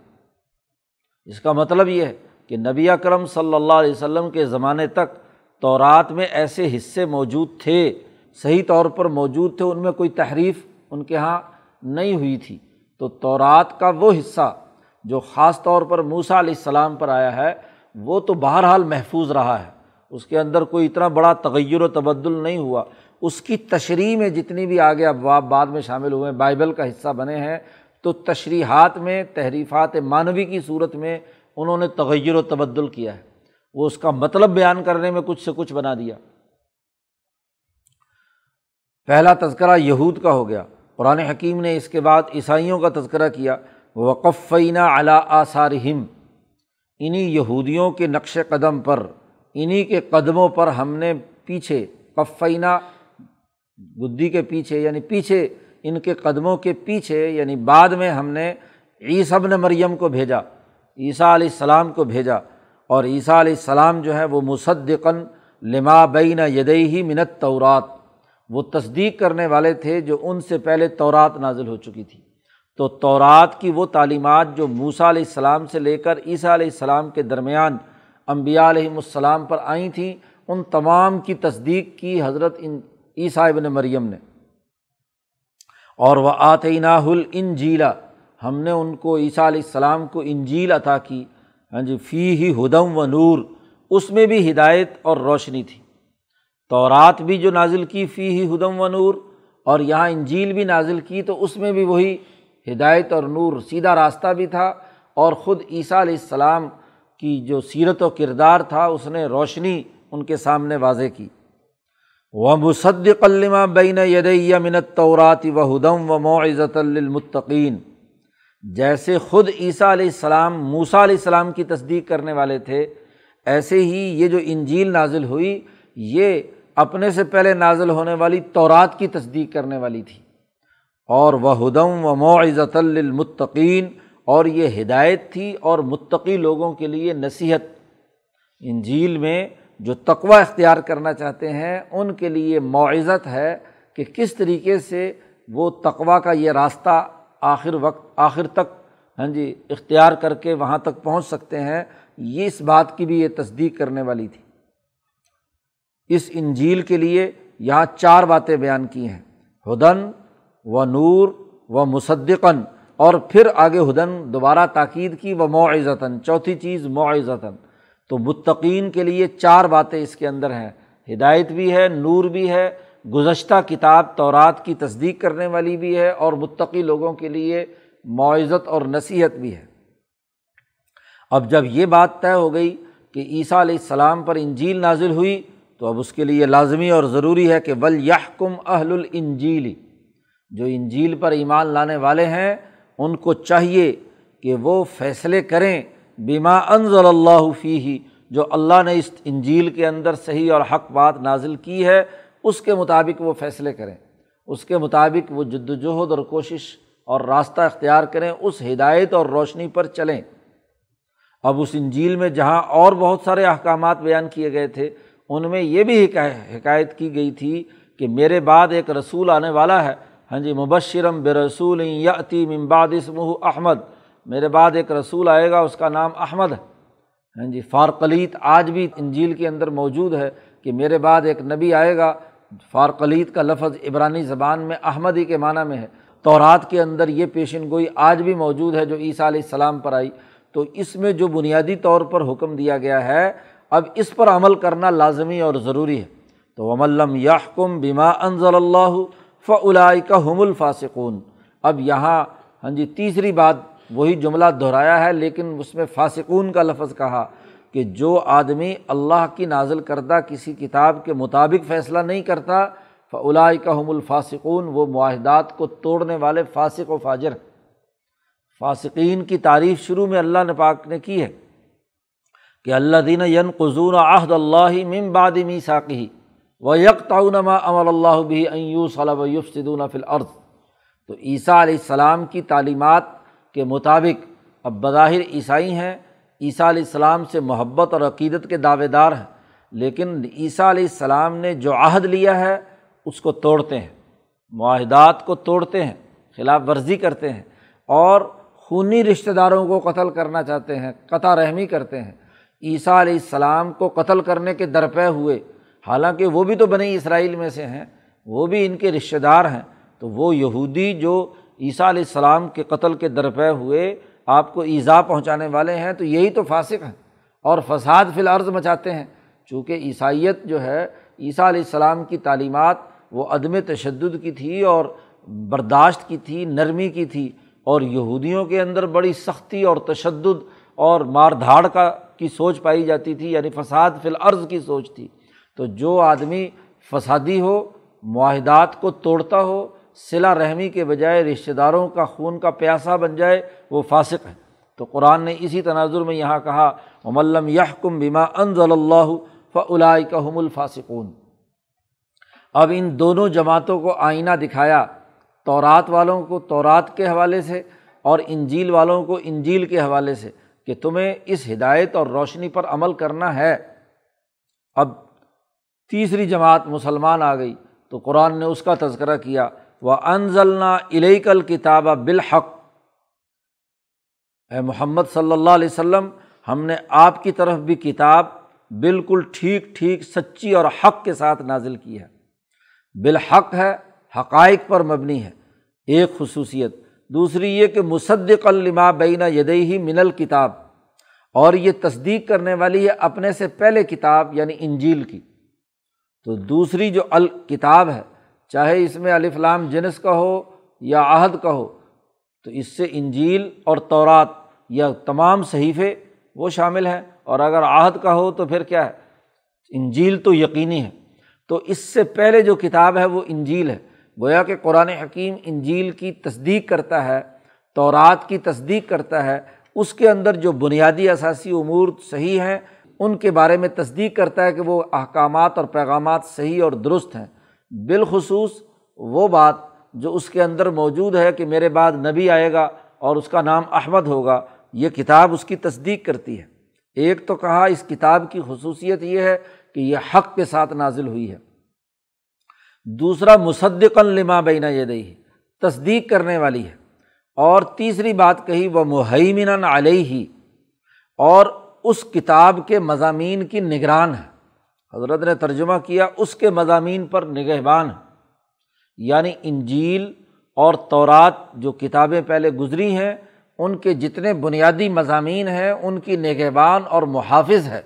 اس کا مطلب یہ ہے کہ نبی اکرم صلی اللہ علیہ وسلم کے زمانے تک تورات میں ایسے حصے موجود تھے، صحیح طور پر موجود تھے، ان میں کوئی تحریف ان کے یہاں نہیں ہوئی تھی۔ تو تورات کا وہ حصہ جو خاص طور پر موسا علیہ السلام پر آیا ہے، وہ تو بہرحال محفوظ رہا ہے۔ اس کے اندر کوئی اتنا بڑا تغیر و تبدل نہیں ہوا۔ اس کی تشریح میں جتنی بھی آگے ابواب بعد میں شامل ہوئے، بائبل کا حصہ بنے ہیں، تو تشریحات میں، تحریفات مانوی کی صورت میں انہوں نے تغیر و تبدل کیا ہے۔ وہ اس کا مطلب بیان کرنے میں کچھ سے کچھ بنا دیا۔ پہلا تذکرہ یہود کا ہو گیا۔ قرآن حکیم نے اس کے بعد عیسائیوں کا تذکرہ کیا۔ وقفینہ علا آثارہم انہیں یہودیوں کے نقش قدم پر انہیں کے قدموں پر ہم نے پیچھے قفینہ گدی کے پیچھے یعنی پیچھے ان کے قدموں کے پیچھے یعنی بعد میں ہم نے عیسب نے مریم کو بھیجا، عیسیٰ علیہ السلام کو بھیجا۔ اور عیسیٰ علیہ السلام جو ہے وہ مصدقن لما بین یدئی ہی منت طورات وہ تصدیق کرنے والے تھے جو ان سے پہلے تورات نازل ہو چکی تھی۔ تو تورات کی وہ تعلیمات جو موسا علیہ السلام سے لے کر عیسیٰ علیہ السلام کے درمیان امبیا علیہم السلام پر آئی تھیں، ان تمام کی تصدیق کی حضرت ان عیسیٰ ابن مریم نے۔ اور وہ آتعینہ الانجیلا ہم نے ان کو عیسیٰ علیہ السلام کو انجیل عطا کی۔ ہاں جی فی ہی ہدم و نور، اس میں بھی ہدایت اور روشنی تھی۔ تو رات بھی جو نازل کی فی ہی ہدم و نور، اور یہاں انجیل بھی نازل کی، تو اس میں بھی وہی ہدایت اور نور سیدھا راستہ بھی تھا اور خود عیسیٰ علیہ السلام کی جو سیرت و کردار تھا، اس نے روشنی ان کے سامنے واضح کی۔ و مصد قلمہ بین یدیہ منت طوراتی و ہدم و معزت المطقین جیسے خود عیسیٰ علیہ السلام موسا علیہ السلام کی تصدیق کرنے والے تھے، ایسے ہی یہ جو انجیل نازل ہوئی، یہ اپنے سے پہلے نازل ہونے والی تورات کی تصدیق کرنے والی تھی۔ اور وہ ہدم و معزت المطقین اور یہ ہدایت تھی اور متقی لوگوں کے لیے نصیحت۔ انجیل میں جو تقوا اختیار کرنا چاہتے ہیں، ان کے لیے معزت ہے کہ کس طریقے سے وہ تقوا کا یہ راستہ آخر وقت، آخر تک ہاں جی اختیار کر کے وہاں تک پہنچ سکتے ہیں، یہ اس بات کی بھی یہ تصدیق کرنے والی تھی۔ اس انجیل کے لیے یہاں چار باتیں بیان کی ہیں۔ ہدن و نور و مصدقن اور پھر آگے ہدن دوبارہ تاکید کی و معزتاً چوتھی چیز معزتاً تو متقین کے لیے چار باتیں اس کے اندر ہیں۔ ہدایت بھی ہے، نور بھی ہے، گزشتہ کتاب تورات کی تصدیق کرنے والی بھی ہے، اور متقی لوگوں کے لیے معزت اور نصیحت بھی ہے۔ اب جب یہ بات طے ہو گئی کہ عیسیٰ علیہ السلام پر انجیل نازل ہوئی، تو اب اس کے لیے لازمی اور ضروری ہے کہ ول کم اہل الانجیل جو انجیل پر ایمان لانے والے ہیں، ان کو چاہیے کہ وہ فیصلے کریں بیما انضل اللہ فی ہی جو اللہ نے اس انجیل کے اندر صحیح اور حق بات نازل کی ہے، اس کے مطابق وہ فیصلے کریں۔ اس کے مطابق وہ جد وجہد اور کوشش اور راستہ اختیار کریں، اس ہدایت اور روشنی پر چلیں۔ اب اس انجیل میں جہاں اور بہت سارے احکامات بیان کیے گئے تھے، ان میں یہ بھی حکایت کی گئی تھی کہ میرے بعد ایک رسول آنے والا ہے ہاں جی مبشرم بے رسول یاتی ممباد اسمہ احمد۔ میرے بعد ایک رسول آئے گا، اس کا نام احمد ہے۔ ہاں جی فارقلیت آج بھی انجیل کے اندر موجود ہے کہ میرے بعد ایک نبی آئے گا۔ فارقلیت کا لفظ عبرانی زبان میں احمد ہی کے معنیٰ میں ہے۔ تورات کے اندر یہ پیشن گوئی آج بھی موجود ہے جو عیسیٰ علیہ السلام پر آئی۔ تو اس میں جو بنیادی طور پر حکم دیا گیا ہے، اب اس پر عمل کرنا لازمی اور ضروری ہے۔ تو وملم یاحکم بیما انضل اللہ فلائی کا حم الفاسقون۔ اب یہاں ہاں جی تیسری بات وہی جملہ دہرایا ہے، لیکن اس میں فاسقون کا لفظ کہا کہ جو آدمی اللہ کی نازل کردہ کسی کتاب کے مطابق فیصلہ نہیں کرتا فلائی کا حم الفاسقون۔ وہ معاہدات کو توڑنے والے فاسق و فاجر۔ فاسقین کی تعریف شروع میں اللہ نے پاک نے کی ہے کہ اللہ دین ین قزون عہد اللہ مم بادمی ساقی و یک تعونما امر اللہ بھی صلی یوف صدون فل تو عیسیٰ علیہ السلام کی تعلیمات کے مطابق اب بظاہر عیسائی ہیں۔ عیسیٰ علیہ السلام سے محبت اور عقیدت کے دعوے دار ہیں۔ لیکن عیسیٰ علیہ السلام نے جو عہد لیا ہے، اس کو توڑتے ہیں۔ معاہدات کو توڑتے ہیں، خلاف ورزی کرتے ہیں۔ اور خونی رشتہ داروں کو قتل کرنا چاہتے ہیں، قطع رحمی کرتے ہیں۔ عیسیٰ علیہ السلام کو قتل کرنے کے درپے ہوئے حالانکہ وہ بھی تو بنی اسرائیل میں سے ہیں، وہ بھی ان کے رشتہ دار ہیں۔ تو وہ یہودی جو عیسیٰ علیہ السلام کے قتل کے درپے ہوئے آپ کو ایزا پہنچانے والے ہیں، تو یہی تو فاسق ہیں۔ اور فساد فی العرض مچاتے ہیں۔ چونکہ عیسائیت جو ہے، عیسیٰ علیہ السلام کی تعلیمات وہ عدم تشدد کی تھی اور برداشت کی تھی، نرمی کی تھی۔ اور یہودیوں کے اندر بڑی سختی اور تشدد اور مار دھاڑ کا کی سوچ پائی جاتی تھی یعنی فساد فی العرض کی سوچ تھی۔ تو جو آدمی فسادی ہو، معاہدات کو توڑتا ہو صلا رحمی کے بجائے رشتہ داروں کا خون کا پیاسا بن جائے، وہ فاسق ہے۔ تو قرآن نے اسی تناظر میں یہاں کہا ملم یہ کم بیما انضل اللہ فلائی کا حم الفاسقون۔ اب ان دونوں جماعتوں کو آئینہ دکھایا، تورات والوں کو تورات کے حوالے سے اور انجیل والوں کو انجیل کے حوالے سے کہ تمہیں اس ہدایت اور روشنی پر عمل کرنا ہے۔ اب تیسری جماعت مسلمان آ گئی تو قرآن نے اس کا تذکرہ کیا وہ انزلنا الیکل کتاب بالحق۔ اے محمد صلی اللہ علیہ وسلم، ہم نے آپ کی طرف بھی کتاب بالکل ٹھیک ٹھیک سچی اور حق کے ساتھ نازل کی ہے۔ بالحق ہے، حقائق پر مبنی ہے، ایک خصوصیت۔ دوسری یہ کہ مصدق الما بینہ یدئی من الکتاب۔ اور یہ تصدیق کرنے والی ہے اپنے سے پہلے کتاب یعنی انجیل کی۔ تو دوسری جو الکتاب ہے، چاہے اس میں الفلام جنس کا ہو یا عہد کا ہو، تو اس سے انجیل اور تورات یا تمام صحیفے وہ شامل ہیں۔ اور اگر عہد کا ہو تو پھر کیا ہے؟ انجیل تو یقینی ہے۔ تو اس سے پہلے جو کتاب ہے وہ انجیل ہے۔ گویا کہ قرآن حکیم انجیل کی تصدیق کرتا ہے، تورات کی تصدیق کرتا ہے۔ اس کے اندر جو بنیادی اثاثی امور صحیح ہیں ان کے بارے میں تصدیق کرتا ہے کہ وہ احکامات اور پیغامات صحیح اور درست ہیں۔ بالخصوص وہ بات جو اس کے اندر موجود ہے کہ میرے بعد نبی آئے گا اور اس کا نام احمد ہوگا، یہ کتاب اس کی تصدیق کرتی ہے۔ ایک تو کہا اس کتاب کی خصوصیت یہ ہے کہ یہ حق کے ساتھ نازل ہوئی ہے۔ دوسرا مصدق لما بینا یہ دئی تصدیق کرنے والی ہے۔ اور تیسری بات کہی وہ محیمن علیہ ہی اور اس کتاب کے مضامین کی نگران ہے۔ حضرت نے ترجمہ کیا، اس کے مضامین پر نگہبان ہے یعنی انجیل اور تورات جو کتابیں پہلے گزری ہیں، ان کے جتنے بنیادی مضامین ہیں، ان کی نگہبان اور محافظ ہے۔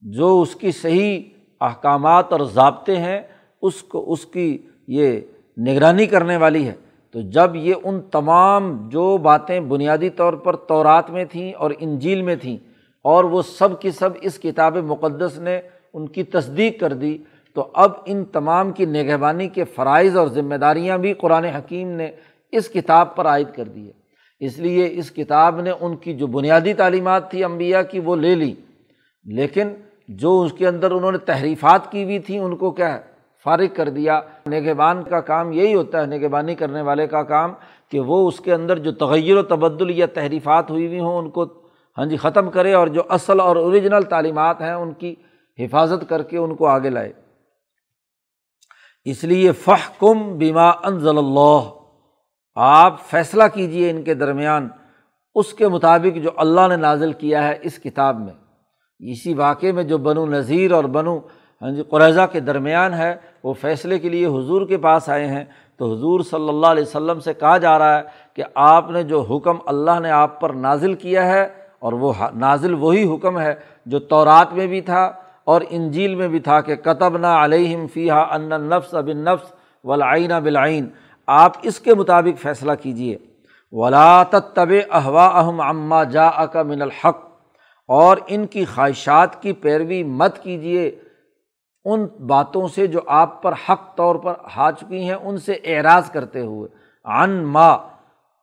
جو اس کی صحیح احکامات اور ضابطے ہیں، اس کو، اس کی یہ نگرانی کرنے والی ہے۔ تو جب یہ ان تمام جو باتیں بنیادی طور پر تورات میں تھیں اور انجیل میں تھیں اور وہ سب کی سب اس کتاب مقدس نے ان کی تصدیق کر دی۔ تو اب ان تمام کی نگہبانی کے فرائض اور ذمہ داریاں بھی قرآن حکیم نے اس کتاب پر عائد کر دی ہے اس لیے اس کتاب نے ان کی جو بنیادی تعلیمات تھی امبیا کی وہ لے لی۔ لیکن جو اس کے اندر انہوں نے تحریفات کی ہوئی تھیں، ان کو کیا ہے؟ فارغ کر دیا۔ نگہبان کا کام یہی ہوتا ہے، نگہبانی کرنے والے کا کام کہ وہ اس کے اندر جو تغیر و تبدل یا تحریفات ہوئی ہوئی ہوں، ان کو ہاں جی ختم کرے اور جو اصل اور اوریجنل تعلیمات ہیں ان کی حفاظت کر کے ان کو آگے لائے۔ اس لیے فہ کم بیما انضل اللہ آپ فیصلہ کیجیے ان کے درمیان۔ اس کے مطابق جو اللہ نے نازل کیا ہے اس کتاب میں۔ اسی واقعے میں جو بنو نذیر اور بنو ہاں جی قریضہ کے درمیان ہے، وہ فیصلے کے لیے حضور کے پاس آئے ہیں۔ تو حضور صلی اللہ علیہ وسلم سے کہا جا رہا ہے کہ آپ نے جو حکم اللہ نے آپ پر نازل کیا ہے اور وہ نازل وہی حکم ہے جو تورات میں بھی تھا اور انجیل میں بھی تھا کہ قطب نہ علیہم فیحہ ان نفس اب نفس ولعینہ بلعین آپ اس کے مطابق فیصلہ کیجیے ولا طب احوا اہم عمہ جا من الحق۔ اور ان کی خواہشات کی پیروی مت کیجیے ان باتوں سے جو آپ پر حق طور پر آ چکی ہیں، ان سے اعراض کرتے ہوئے۔ عن ماں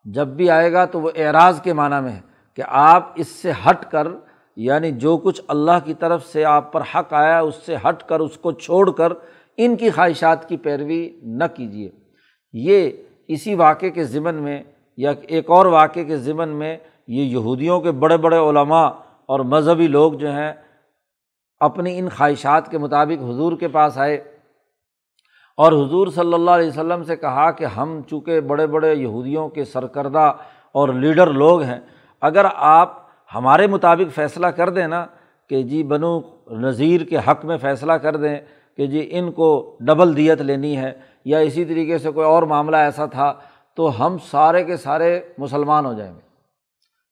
جب بھی آئے گا تو وہ اعراض کے معنیٰ میں ہے۔ کہ آپ اس سے ہٹ کر یعنی جو کچھ اللہ کی طرف سے آپ پر حق آیا، اس سے ہٹ کر، اس کو چھوڑ کر ان کی خواہشات کی پیروی نہ کیجیے یہ اسی واقعے کے ضمن میں، یا ایک اور واقعے کے ضمن میں، یہ یہودیوں کے بڑے بڑے علماء اور مذہبی لوگ جو ہیں، اپنی ان خواہشات کے مطابق حضور کے پاس آئے۔ اور حضور صلی اللہ علیہ وسلم سے کہا کہ ہم چونکہ بڑے بڑے یہودیوں کے سرکردہ اور لیڈر لوگ ہیں اگر آپ ہمارے مطابق فیصلہ کر دیں نا کہ جی بنو نذیر کے حق میں فیصلہ کر دیں کہ جی ان کو ڈبل دیت لینی ہے یا اسی طریقے سے کوئی اور معاملہ ایسا تھا، تو ہم سارے کے سارے مسلمان ہو جائیں گے۔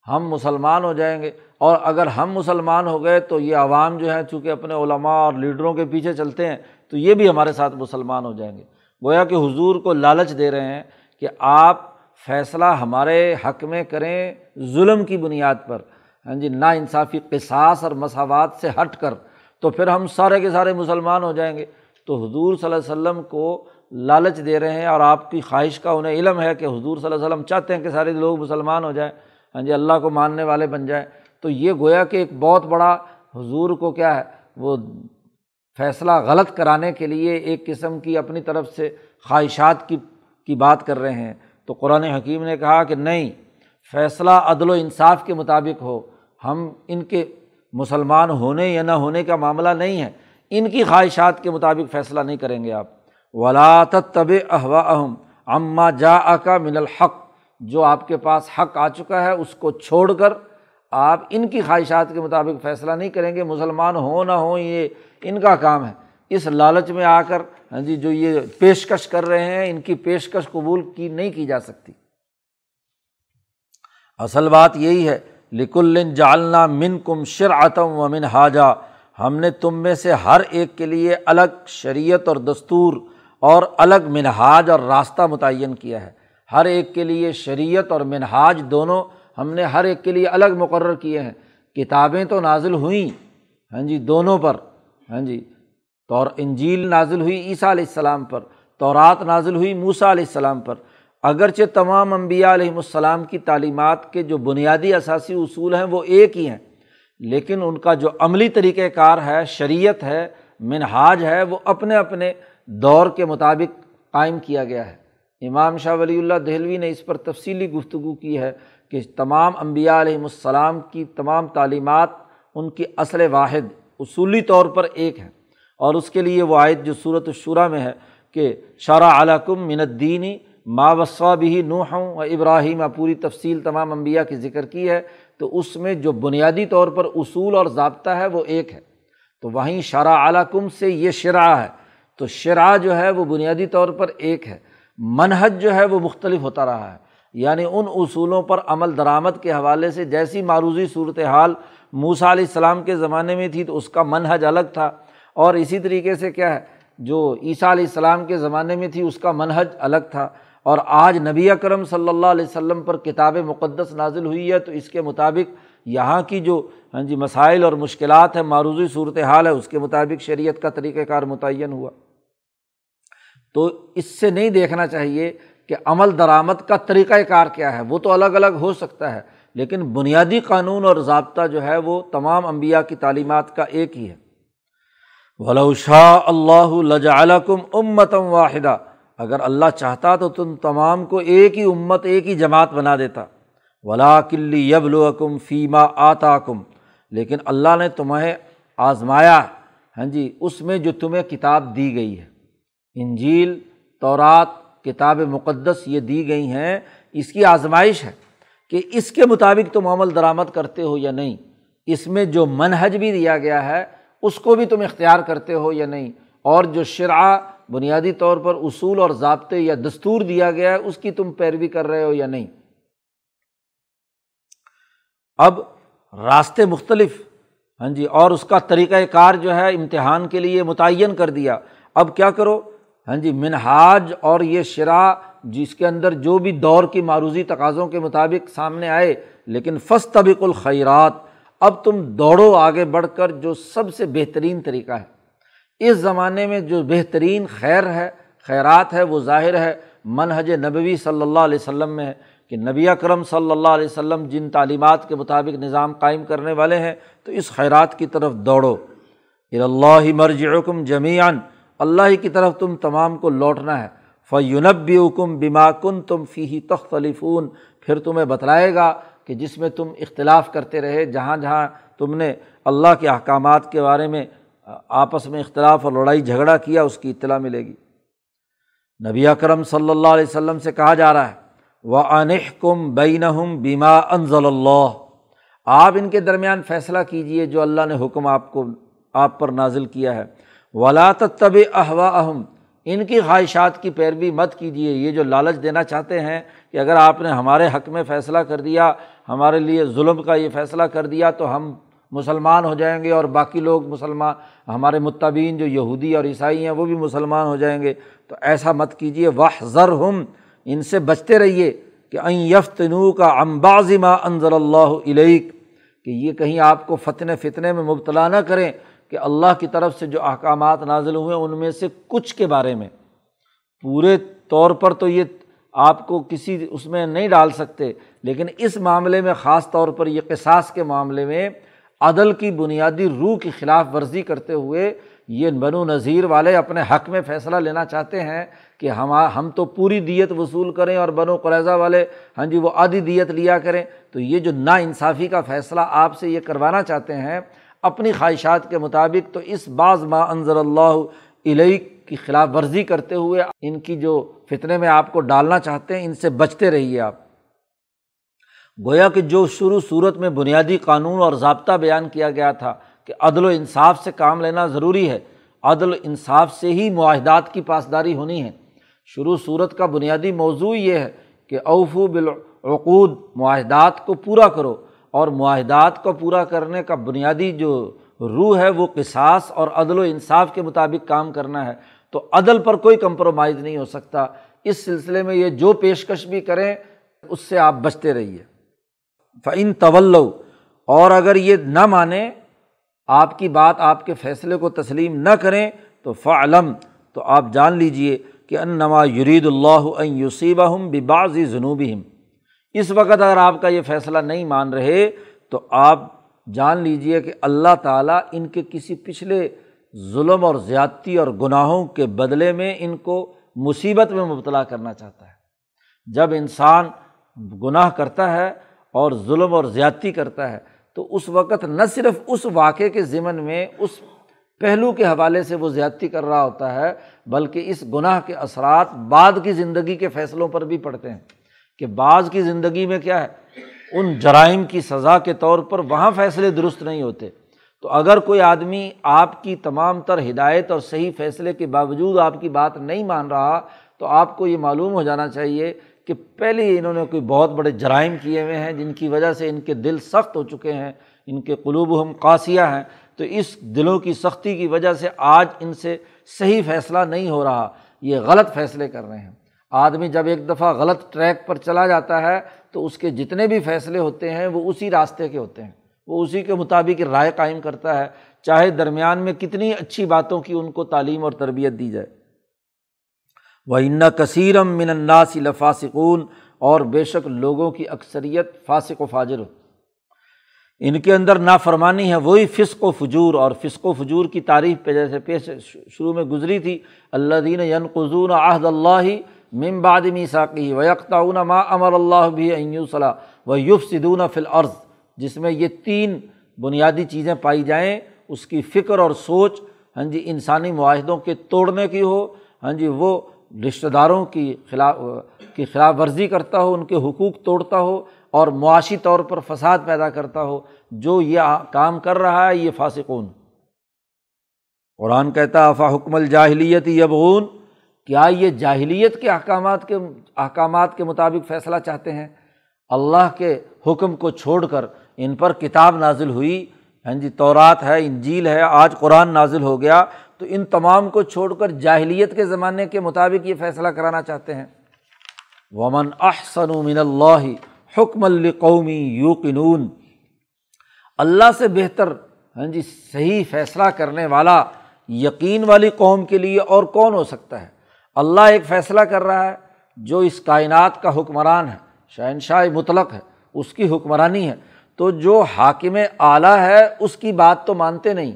ہم مسلمان ہو جائیں گے۔ اور اگر ہم مسلمان ہو گئے تو یہ عوام جو ہے چونکہ اپنے علماء اور لیڈروں کے پیچھے چلتے ہیں، تو یہ بھی ہمارے ساتھ مسلمان ہو جائیں گے۔ گویا کہ حضور کو لالچ دے رہے ہیں کہ آپ فیصلہ ہمارے حق میں کریں ظلم کی بنیاد پر۔ ہاں جی نا انصافی قصاص اور مساوات سے ہٹ کر تو پھر ہم سارے کے سارے مسلمان ہو جائیں گے۔ تو حضور صلی اللہ علیہ وسلم کو لالچ دے رہے ہیں اور آپ کی خواہش کا انہیں علم ہے کہ حضور صلی اللہ علیہ وسلم چاہتے ہیں کہ سارے لوگ مسلمان ہو جائیں۔ ہاں جی اللہ کو ماننے والے بن جائیں۔ تو یہ گویا کہ ایک بہت بڑا حضور کو کیا ہے، وہ فیصلہ غلط کرانے کے لیے ایک قسم کی اپنی طرف سے خواہشات کی کی بات کر رہے ہیں۔ تو قرآن حکیم نے کہا کہ نہیں، فیصلہ عدل و انصاف کے مطابق ہو۔ ہم ان کے مسلمان ہونے یا نہ ہونے کا معاملہ نہیں ہے۔ ان کی خواہشات کے مطابق فیصلہ نہیں کریں گے آپ۔ ولاۃ طب احوا اہم اماں جا کا من الحق۔ جو آپ کے پاس حق آ چکا ہے، اس کو چھوڑ کر آپ ان کی خواہشات کے مطابق فیصلہ نہیں کریں گے۔ مسلمان ہوں نہ ہوں یہ ان کا کام ہے۔ اس لالچ میں آ کر ہاں جی جو یہ پیشکش کر رہے ہیں، ان کی پیشکش قبول کی نہیں کی جا سکتی۔ اصل بات یہی ہے لکل جالنا من کم شر آتم و من حاجہ ہم نے تم میں سے ہر ایک کے لیے الگ شریعت اور دستور اور الگ منہاج اور راستہ متعین کیا ہے۔ ہر ایک کے لیے شریعت اور منہاج دونوں ہم نے ہر ایک کے لیے الگ مقرر کیے ہیں۔ کتابیں تو نازل ہوئیں ہاں جی دونوں پر ہاں جی تو انجیل نازل ہوئی عیسیٰ علیہ السلام پر، تورات نازل ہوئی موسا علیہ السلام پر۔ اگرچہ تمام انبیاء علیہم السلام کی تعلیمات کے جو بنیادی اثاثی اصول ہیں وہ ایک ہی ہیں، لیکن ان کا جو عملی طریقۂ کار ہے، شریعت ہے، منہاج ہے، وہ اپنے اپنے دور کے مطابق قائم کیا گیا ہے۔ امام شاہ ولی اللہ دہلوی نے اس پر تفصیلی گفتگو کی ہے کہ تمام انبیاء علیہم السلام کی تمام تعلیمات ان کی اصل واحد، اصولی طور پر ایک ہے اور اس کے لیے وہ آیت جو صورت الشورہ میں ہے کہ شرح علکم من الدینی ما وصا بھی نوح و ابراہیم، پوری تفصیل تمام انبیاء کی ذکر کی ہے، تو اس میں جو بنیادی طور پر اصول اور ضابطہ ہے وہ ایک ہے۔ تو وہیں شرح علکم سے یہ شرح ہے۔ تو شرح جو ہے وہ بنیادی طور پر ایک ہے۔ منحج جو ہے وہ مختلف ہوتا رہا ہے۔ یعنی ان اصولوں پر عمل درآمد کے حوالے سے جیسی معروضی صورت حال موسا علیہ السلام کے زمانے میں تھی، تو اس کا منحج الگ تھا۔ اور اسی طریقے سے کیا ہے، جو عیسیٰ علیہ السلام کے زمانے میں تھی، اس کا منحج الگ تھا۔ اور آج نبی اکرم صلی اللہ علیہ وسلم پر کتاب مقدس نازل ہوئی ہے، تو اس کے مطابق یہاں کی جو ہاں جی مسائل اور مشکلات ہیں، معروضی صورت حال ہے، اس کے مطابق شریعت کا طریقۂ کار متعین ہوا۔ تو اس سے نہیں دیکھنا چاہیے کہ عمل درآمد کا طریقۂ کار کیا ہے، وہ تو الگ الگ ہو سکتا ہے، لیکن بنیادی قانون اور ضابطہ جو ہے، وہ تمام انبیاء کی تعلیمات کا ایک ہی ہے۔ شاہ اللہ لجعلکم امتم واحدہ اگر اللہ چاہتا تو تم تمام کو ایک ہی امت، ایک ہی جماعت بنا دیتا۔ ولا کلی یبلوکم فیما آتا کم لیکن اللہ نے تمہیں آزمایا ہاں جی اس میں جو تمہیں کتاب دی گئی ہے۔ انجیل، تورات، کتاب مقدس، یہ دی گئی ہیں۔ اس کی آزمائش ہے کہ اس کے مطابق تم عمل درآمد کرتے ہو یا نہیں۔ اس میں جو منحج بھی دیا گیا ہے اس کو بھی تم اختیار کرتے ہو یا نہیں؟ اور جو شرع بنیادی طور پر اصول اور ضابطے یا دستور دیا گیا ہے، اس کی تم پیروی کر رہے ہو یا نہیں؟ اب راستے مختلف۔ ہاں جی اور اس کا طریقۂ کار جو ہے، امتحان کے لیے متعین کر دیا۔ اب کیا کرو؟ ہاں جی منہاج اور یہ شرح جس کے اندر جو بھی دور کی معروضی تقاضوں کے مطابق سامنے آئے، لیکن فس طبق الخیرات اب تم دوڑو آگے بڑھ کر جو سب سے بہترین طریقہ ہے۔ اس زمانے میں جو بہترین خیر ہے، خیرات ہے، وہ ظاہر ہے۔ منہج نبوی صلی اللہ علیہ وسلم میں ہے کہ نبی اکرم صلی اللہ علیہ وسلم جن تعلیمات کے مطابق نظام قائم کرنے والے ہیں، تو اس خیرات کی طرف دوڑو۔ اللہ مرجعکم جمیان اللہ ہی کی طرف تم تمام کو لوٹنا ہے۔ فیونبی حکم بیما کن تم فی تختلفون۔ پھر تمہیں بتلائے گا کہ جس میں تم اختلاف کرتے رہے، جہاں جہاں تم نے اللہ کے احکامات کے بارے میں آپس میں اختلاف اور لڑائی جھگڑا کیا، اس کی اطلاع ملے گی۔ نبی اکرم صلی اللہ علیہ وسلم سے کہا جا رہا ہے وہ انح کم بین بیما انضل اللہ آپ ان کے درمیان فیصلہ کیجیے جو اللہ نے حکم آپ کو، آپ پر نازل کیا ہے۔ ولا طب احوا اہم ان کی خواہشات کی پیروی مت کیجیے یہ جو لالچ دینا چاہتے ہیں کہ اگر آپ نے ہمارے حق میں فیصلہ کر دیا ہمارے لیے ظلم کا یہ فیصلہ کر دیا تو ہم مسلمان ہو جائیں گے اور باقی لوگ مسلمان، ہمارے متبین جو یہودی اور عیسائی ہیں وہ بھی مسلمان ہو جائیں گے۔ تو ایسا مت کیجیے واہ ذر ہم ان سے بچتے رہیے کہ این یفتنو کا امبازمہ انضر اللہ علیق کہ یہ کہیں آپ کو فتن فتنے میں مبتلا نہ کریں کہ اللہ کی طرف سے جو احکامات نازل ہوئے ان میں سے کچھ کے بارے میں۔ پورے طور پر تو یہ آپ کو کسی اس میں نہیں ڈال سکتے۔ لیکن اس معاملے میں خاص طور پر یہ قصاص کے معاملے میں عدل کی بنیادی روح کی خلاف ورزی کرتے ہوئے یہ بن و نذیر والے اپنے حق میں فیصلہ لینا چاہتے ہیں کہ ہم ہم تو پوری دیت وصول کریں اور بن و قریضہ والے ہاں جی وہ آدھی دیت لیا کریں۔ تو یہ جو نا انصافی کا فیصلہ آپ سے یہ کروانا چاہتے ہیں، اپنی خواہشات کے مطابق تو اس بعض ما انضر اللہ علیہ کی خلاف ورزی کرتے ہوئے ان کی جو فتنے میں آپ کو ڈالنا چاہتے ہیں، ان سے بچتے رہیے آپ۔ گویا کہ جو شروع صورت میں بنیادی قانون اور ضابطہ بیان کیا گیا تھا کہ عدل و انصاف سے کام لینا ضروری ہے، عدل و انصاف سے ہی معاہدات کی پاسداری ہونی ہے۔ شروع صورت کا بنیادی موضوع یہ ہے کہ اوفو بالعقود، معاہدات کو پورا کرو اور معاہدات کو پورا کرنے کا بنیادی جو روح ہے وہ قصاص اور عدل و انصاف کے مطابق کام کرنا ہے۔ تو عدل پر کوئی کمپرومائز نہیں ہو سکتا۔ اس سلسلے میں یہ جو پیشکش بھی کریں، اس سے آپ بچتے رہیے۔ فعن طول اور اگر یہ نہ مانیں آپ کی بات آپ کے فیصلے کو تسلیم نہ کریں، تو فعلم تو آپ جان لیجیے کہ ان یرید اللہ یوسیبہ ہم بباضی جنوبی ہم اس وقت اگر آپ کا یہ فیصلہ نہیں مان رہے، تو آپ جان لیجیے کہ اللہ تعالیٰ ان کے کسی پچھلے ظلم اور زیادتی اور گناہوں کے بدلے میں ان کو مصیبت میں مبتلا کرنا چاہتا ہے۔ جب انسان گناہ کرتا ہے اور ظلم اور زیادتی کرتا ہے، تو اس وقت نہ صرف اس واقعے کے ذمن میں، اس پہلو کے حوالے سے وہ زیادتی کر رہا ہوتا ہے، بلکہ اس گناہ کے اثرات بعد کی زندگی کے فیصلوں پر بھی پڑتے ہیں۔ کہ بعض کی زندگی میں کیا ہے، ان جرائم کی سزا کے طور پر وہاں فیصلے درست نہیں ہوتے۔ تو اگر کوئی آدمی آپ کی تمام تر ہدایت اور صحیح فیصلے کے باوجود آپ کی بات نہیں مان رہا، تو آپ کو یہ معلوم ہو جانا چاہیے کہ پہلے ہی انہوں نے کوئی بہت بڑے جرائم کیے ہوئے ہیں جن کی وجہ سے ان کے دل سخت ہو چکے ہیں، ان کے قلوب ہم قاسیہ ہیں۔ تو اس دلوں کی سختی کی وجہ سے آج ان سے صحیح فیصلہ نہیں ہو رہا، یہ غلط فیصلے کر رہے ہیں۔ آدمی جب ایک دفعہ غلط ٹریک پر چلا جاتا ہے تو اس کے جتنے بھی فیصلے ہوتے ہیں وہ اسی راستے کے ہوتے ہیں، وہ اسی کے مطابق رائے قائم کرتا ہے، چاہے درمیان میں کتنی اچھی باتوں کی ان کو تعلیم اور تربیت دی جائے۔ وہ ان کثیرم من الناس لفاسقون اور بے شک لوگوں کی اکثریت فاسق و فاجر ہو۔ ان کے اندر نافرمانی ہے، وہی فسق و فجور، اور فسق و فجور کی تعریف پہ جیسے پیش شروع میں گزری تھی اللہ دین ین قزون عہد اللہ ممبادمی ساقی و یکتاون ما امر اللہ بھی صلاح و یوف سدون فل عرض جس میں یہ تین بنیادی چیزیں پائی جائیں، اس کی فکر اور سوچ ہاں جی انسانی معاہدوں کے توڑنے کی ہو ہاں جی وہ رشتہ داروں کی خلاف کی خلاف ورزی کرتا ہو، ان کے حقوق توڑتا ہو اور معاشی طور پر فساد پیدا کرتا ہو، جو یہ کام کر رہا ہے، یہ فاسقون۔ قرآن کہتا افا حکم الجاہلیت یبغون کیا یہ جاہلیت کے احکامات کے احکامات کے مطابق فیصلہ چاہتے ہیں؟ اللہ کے حکم کو چھوڑ کر ان پر کتاب نازل ہوئی۔ ہاں جی تورات ہے، انجیل ہے، آج قرآن نازل ہو گیا۔ تو ان تمام کو چھوڑ کر جاہلیت کے زمانے کے مطابق یہ فیصلہ کرانا چاہتے ہیں۔ ومن احسن من اللہ حکم القومی یوقنون اللہ سے بہتر ہاں جی صحیح فیصلہ کرنے والا یقین والی قوم کے لیے اور کون ہو سکتا ہے؟ اللہ ایک فیصلہ کر رہا ہے، جو اس کائنات کا حکمران ہے، شہنشاہ مطلق ہے، اس کی حکمرانی ہے۔ تو جو حاکم اعلیٰ ہے، اس کی بات تو مانتے نہیں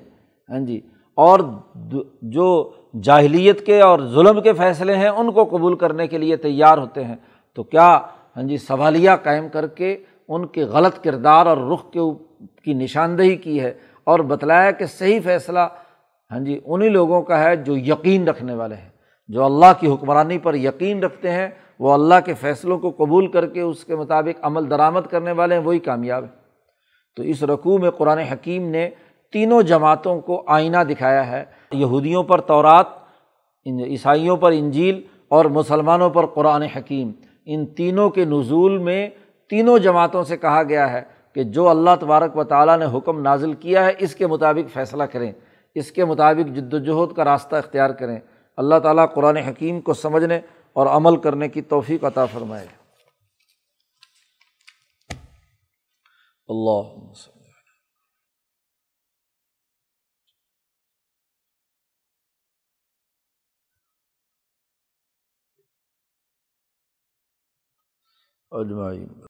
ہاں جی۔ اور جو جاہلیت کے اور ظلم کے فیصلے ہیں ان کو قبول کرنے کے لیے تیار ہوتے ہیں۔ تو کیا ہاں جی سوالیہ قائم کر کے ان کے غلط کردار اور رخ کے کی نشاندہی کی ہے اور بتلایا کہ صحیح فیصلہ ہاں جی انہیں لوگوں کا ہے جو یقین رکھنے والے ہیں۔ جو اللہ کی حکمرانی پر یقین رکھتے ہیں، وہ اللہ کے فیصلوں کو قبول کر کے اس کے مطابق عمل درآمد کرنے والے ہیں، وہی کامیاب ہیں۔ تو اس رقوع میں قرآن حکیم نے تینوں جماعتوں کو آئینہ دکھایا ہے۔ یہودیوں پر تورات عیسائیوں پر انجیل اور مسلمانوں پر قرآن حکیم۔ ان تینوں کے نزول میں تینوں جماعتوں سے کہا گیا ہے کہ جو اللہ تبارک و تعالیٰ نے حکم نازل کیا ہے، اس کے مطابق فیصلہ کریں۔ اس کے مطابق جد وجہد کا راستہ اختیار کریں۔ اللہ تعالیٰ قرآن حکیم کو سمجھنے اور عمل کرنے کی توفیق عطا فرمائے۔ اللہ اجمعین۔